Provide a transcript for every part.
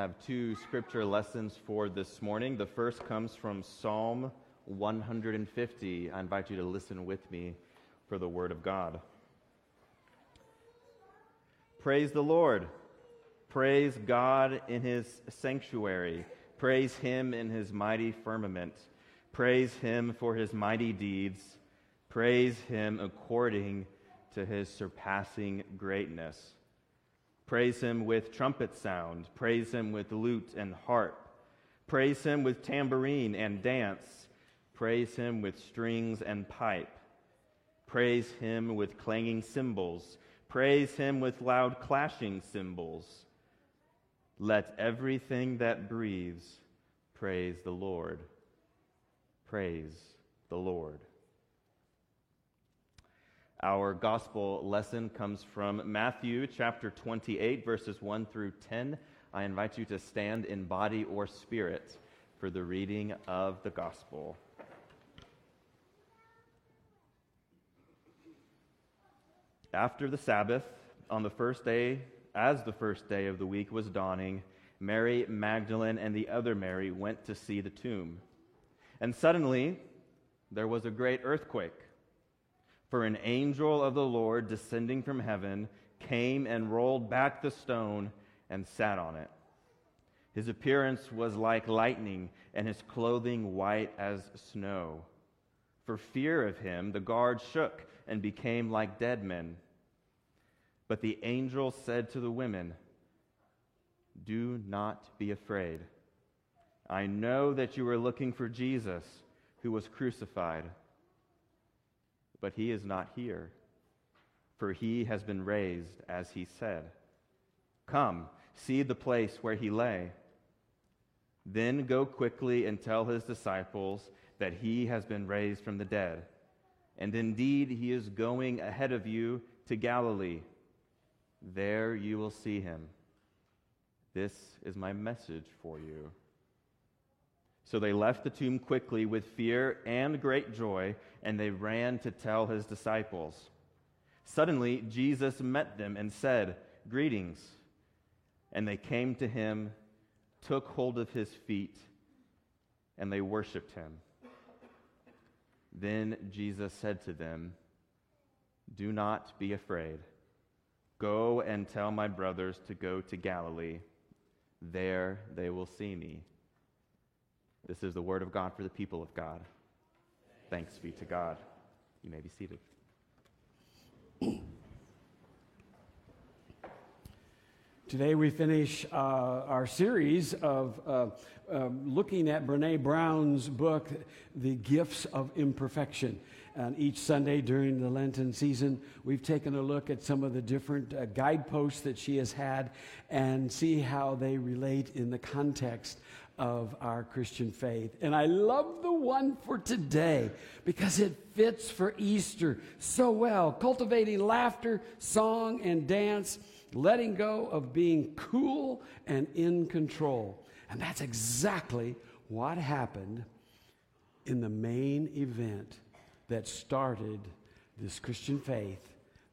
I have two scripture lessons for this morning. The first comes from Psalm 150. I invite you to listen with me for the Word of God. Praise the Lord. Praise God in His sanctuary. Praise Him in His mighty firmament. Praise Him for His mighty deeds. Praise Him according to His surpassing greatness. Praise him with trumpet sound. Praise him with lute and harp. Praise him with tambourine and dance. Praise him with strings and pipe. Praise him with clanging cymbals. Praise him with loud clashing cymbals. Let everything that breathes praise the Lord. Praise the Lord. Our gospel lesson comes from Matthew chapter 28, verses 1 through 10. I invite you to stand in body or spirit for the reading of the gospel. After the Sabbath, on the first day, as the first day of the week was dawning, Mary Magdalene and the other Mary went to see the tomb. And suddenly, there was a great earthquake for an angel of the Lord descending from heaven came and rolled back the stone and sat on it. His appearance was like lightning, and his clothing white as snow. For fear of him, the guards shook and became like dead men. But the angel said to the women, Do not be afraid. I know that you are looking for Jesus, who was crucified but he is not here, for he has been raised, as he said. Come, see the place where he lay. Then go quickly and tell his disciples that he has been raised from the dead. And indeed, he is going ahead of you to Galilee. There you will see him. This is my message for you. So they left the tomb quickly with fear and great joy, and they ran to tell his disciples. Suddenly, Jesus met them and said, Greetings. And they came to him, took hold of his feet, and they worshiped him. Then Jesus said to them, Do not be afraid. Go and tell my brothers to go to Galilee. There they will see me. This is the word of God for the people of God. Thanks be to God. You may be seated. Today we finish uh, our series of uh, uh, looking at Brene Brown's book, The Gifts of Imperfection. And each Sunday during the Lenten season, we've taken a look at some of the different uh, guideposts that she has had and see how they relate in the context of our Christian faith. And I love the one for today because it fits for Easter so well. Cultivating laughter, song, and dance, letting go of being cool and in control. And that's exactly what happened in the main event that started this Christian faith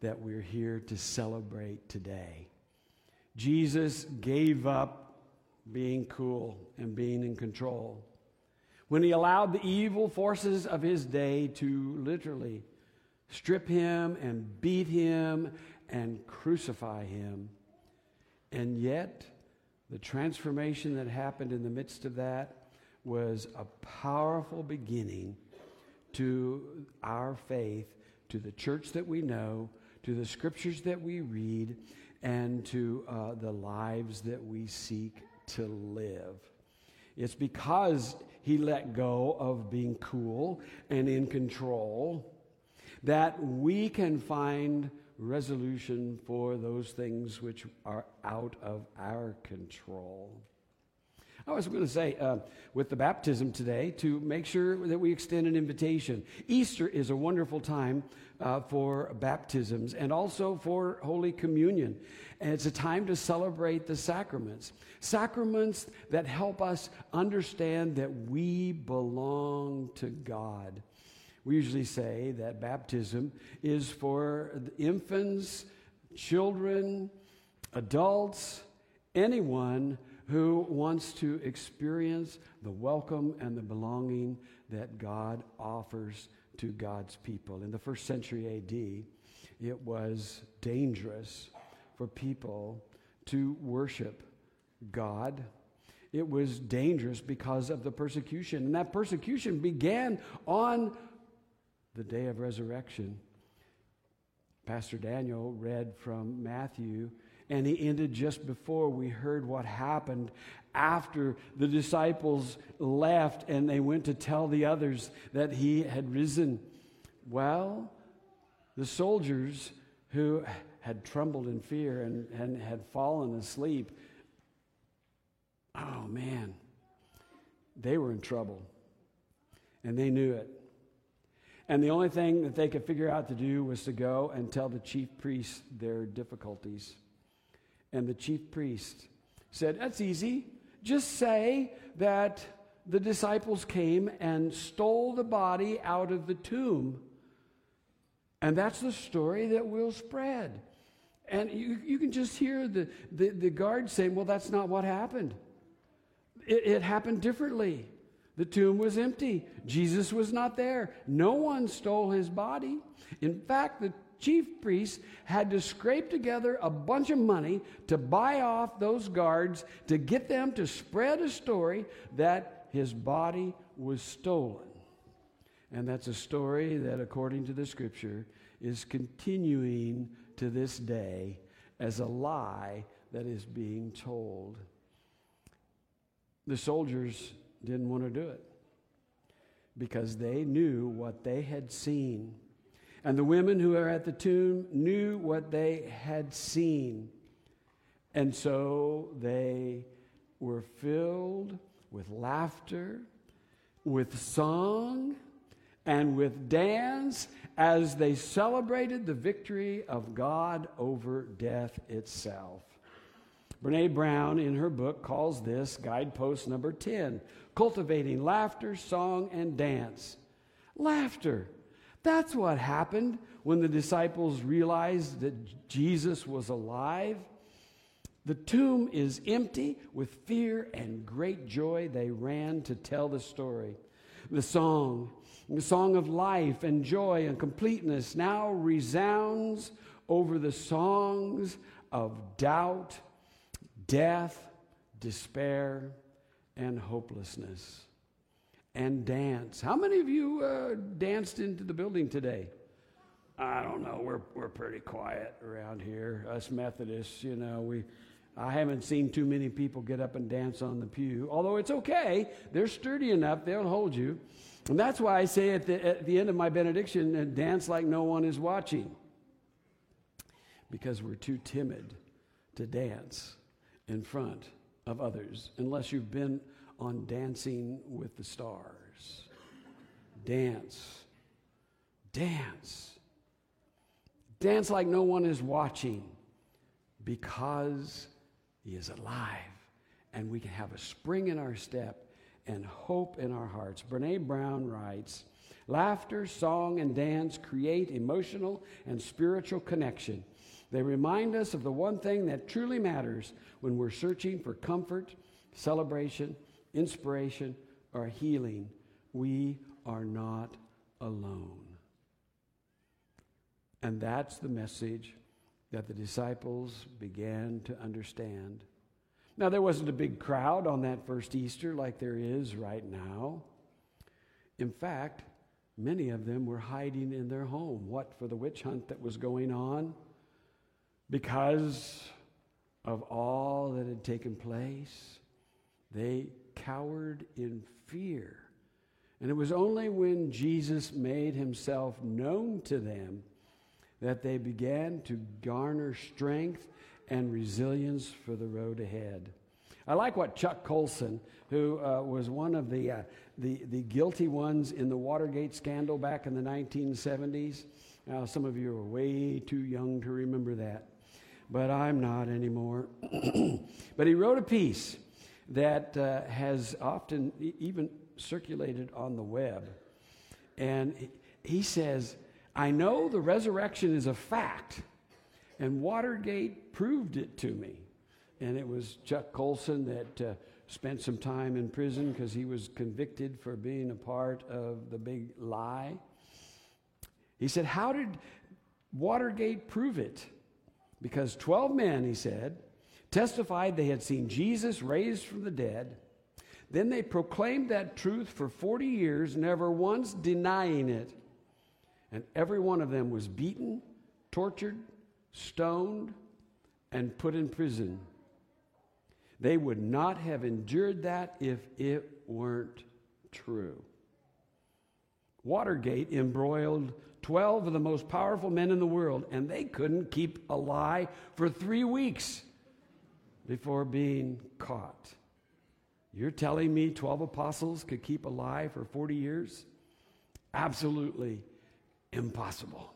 that we're here to celebrate today. Jesus gave up being cool and being in control. When he allowed the evil forces of his day to literally strip him and beat him and crucify him. And yet, the transformation that happened in the midst of that was a powerful beginning to our faith, to the church that we know, to the scriptures that we read, and to uh, the lives that we seek to live. It's because he let go of being cool and in control that we can find resolution for those things which are out of our control. I was going to say, uh, with the baptism today, to make sure that we extend an invitation. Easter is a wonderful time uh, for baptisms and also for Holy Communion. And it's a time to celebrate the sacraments. Sacraments that help us understand that we belong to God. We usually say that baptism is for infants, children, adults, anyone who wants to experience the welcome and the belonging that God offers to God's people. In the first century AD, it was dangerous for people to worship God. It was dangerous because of the persecution. And that persecution began on the day of resurrection. Pastor Daniel read from Matthew, and he ended just before we heard what happened after the disciples left and they went to tell the others that he had risen. Well, the soldiers who had trembled in fear and, and had fallen asleep, oh man, they were in trouble. And they knew it. And the only thing that they could figure out to do was to go and tell the chief priests their difficulties. And the chief priest said, That's easy. Just say that the disciples came and stole the body out of the tomb. And that's the story that will spread. And you, you can just hear the, the, the guard saying, Well, that's not what happened. It, it happened differently. The tomb was empty. Jesus was not there. No one stole his body. In fact, the chief priests had to scrape together a bunch of money to buy off those guards to get them to spread a story that his body was stolen. And that's a story that, according to the scripture, is continuing to this day as a lie that is being told. The soldiers didn't want to do it because they knew what they had seen. And the women who were at the tomb knew what they had seen. And so they were filled with laughter, with song, and with dance as they celebrated the victory of God over death itself. Brene Brown, in her book, calls this guidepost number 10 cultivating laughter, song, and dance. Laughter. That's what happened when the disciples realized that Jesus was alive. The tomb is empty. With fear and great joy, they ran to tell the story. The song, the song of life and joy and completeness, now resounds over the songs of doubt, death, despair, and hopelessness. And dance. How many of you uh, danced into the building today? I don't know. We're, we're pretty quiet around here. Us Methodists, you know, we. I haven't seen too many people get up and dance on the pew, although it's okay. They're sturdy enough, they'll hold you. And that's why I say at the, at the end of my benediction, uh, dance like no one is watching. Because we're too timid to dance in front of others unless you've been on Dancing with the Stars. Dance. Dance. Dance like no one is watching because He is alive and we can have a spring in our step and hope in our hearts. Brene Brown writes Laughter, song, and dance create emotional and spiritual connection. They remind us of the one thing that truly matters when we're searching for comfort, celebration, inspiration, or healing. We are not alone. And that's the message that the disciples began to understand. Now, there wasn't a big crowd on that first Easter like there is right now. In fact, many of them were hiding in their home. What for the witch hunt that was going on? Because of all that had taken place, they cowered in fear. And it was only when Jesus made himself known to them that they began to garner strength and resilience for the road ahead. I like what Chuck Colson, who uh, was one of the, uh, the, the guilty ones in the Watergate scandal back in the 1970s. Now, some of you are way too young to remember that, but I'm not anymore. but he wrote a piece that uh, has often even circulated on the web. And he says, I know the resurrection is a fact and Watergate proved it to me. and it was Chuck Colson that uh, spent some time in prison because he was convicted for being a part of the big lie. He said, How did Watergate prove it? Because 12 men, he said, testified they had seen Jesus raised from the dead. Then they proclaimed that truth for 40 years, never once denying it. And every one of them was beaten, tortured, stoned, and put in prison. They would not have endured that if it weren't true. Watergate embroiled 12 of the most powerful men in the world, and they couldn't keep a lie for three weeks before being caught. You're telling me 12 apostles could keep a lie for 40 years? Absolutely impossible.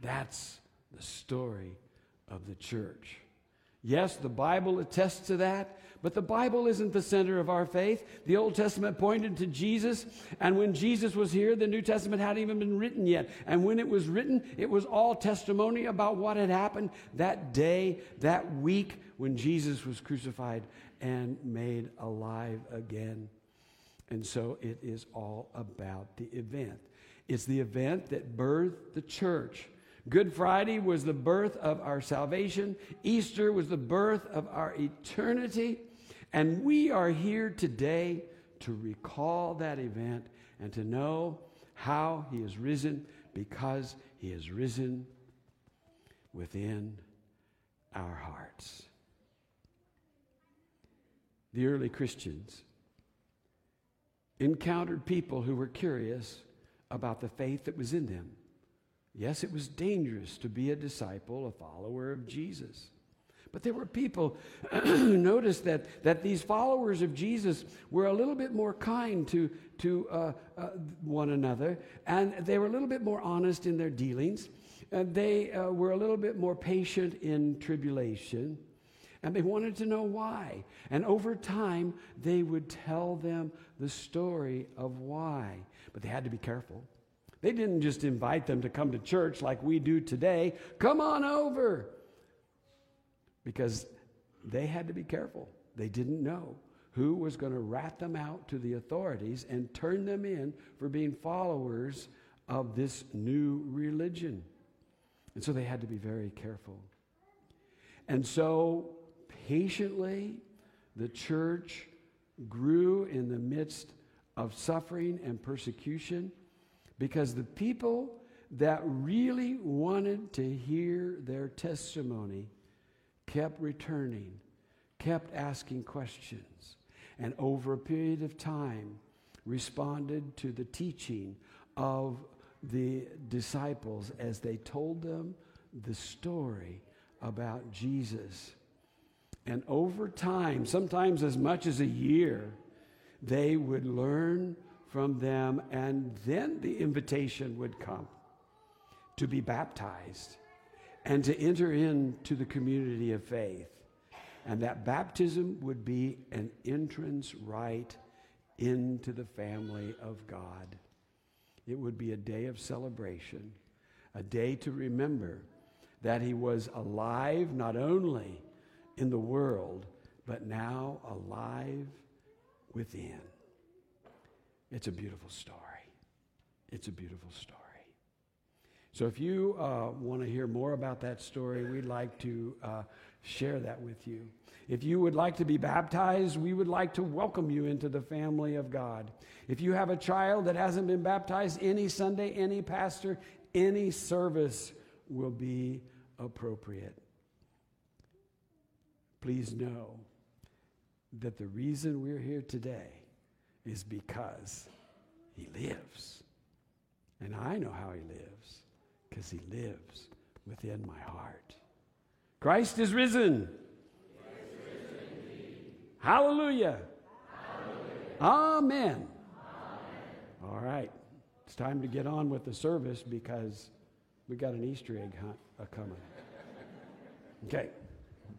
That's the story of the church. Yes, the Bible attests to that, but the Bible isn't the center of our faith. The Old Testament pointed to Jesus, and when Jesus was here, the New Testament hadn't even been written yet. And when it was written, it was all testimony about what had happened that day, that week when Jesus was crucified and made alive again. And so it is all about the event. It's the event that birthed the church. Good Friday was the birth of our salvation. Easter was the birth of our eternity. And we are here today to recall that event and to know how he has risen because he has risen within our hearts. The early Christians encountered people who were curious about the faith that was in them. Yes, it was dangerous to be a disciple, a follower of Jesus. But there were people who noticed that, that these followers of Jesus were a little bit more kind to, to uh, uh, one another, and they were a little bit more honest in their dealings. And they uh, were a little bit more patient in tribulation, and they wanted to know why. And over time, they would tell them the story of why. But they had to be careful they didn't just invite them to come to church like we do today. Come on over. Because they had to be careful. They didn't know who was going to rat them out to the authorities and turn them in for being followers of this new religion. And so they had to be very careful. And so, patiently, the church grew in the midst of suffering and persecution because the people that really wanted to hear their testimony kept returning, kept asking questions, and over a period of time responded to the teaching of the disciples as they told them the story about Jesus. And over time, sometimes as much as a year, they would learn from them, and then the invitation would come to be baptized and to enter into the community of faith. And that baptism would be an entrance right into the family of God. It would be a day of celebration, a day to remember that he was alive not only in the world, but now alive within. It's a beautiful story. It's a beautiful story. So, if you uh, want to hear more about that story, we'd like to uh, share that with you. If you would like to be baptized, we would like to welcome you into the family of God. If you have a child that hasn't been baptized, any Sunday, any pastor, any service will be appropriate. Please know that the reason we're here today is because he lives. And I know how he lives because he lives within my heart. Christ is risen. Hallelujah. Hallelujah. Amen. Amen. All right. It's time to get on with the service because we got an Easter egg hunt coming. Okay.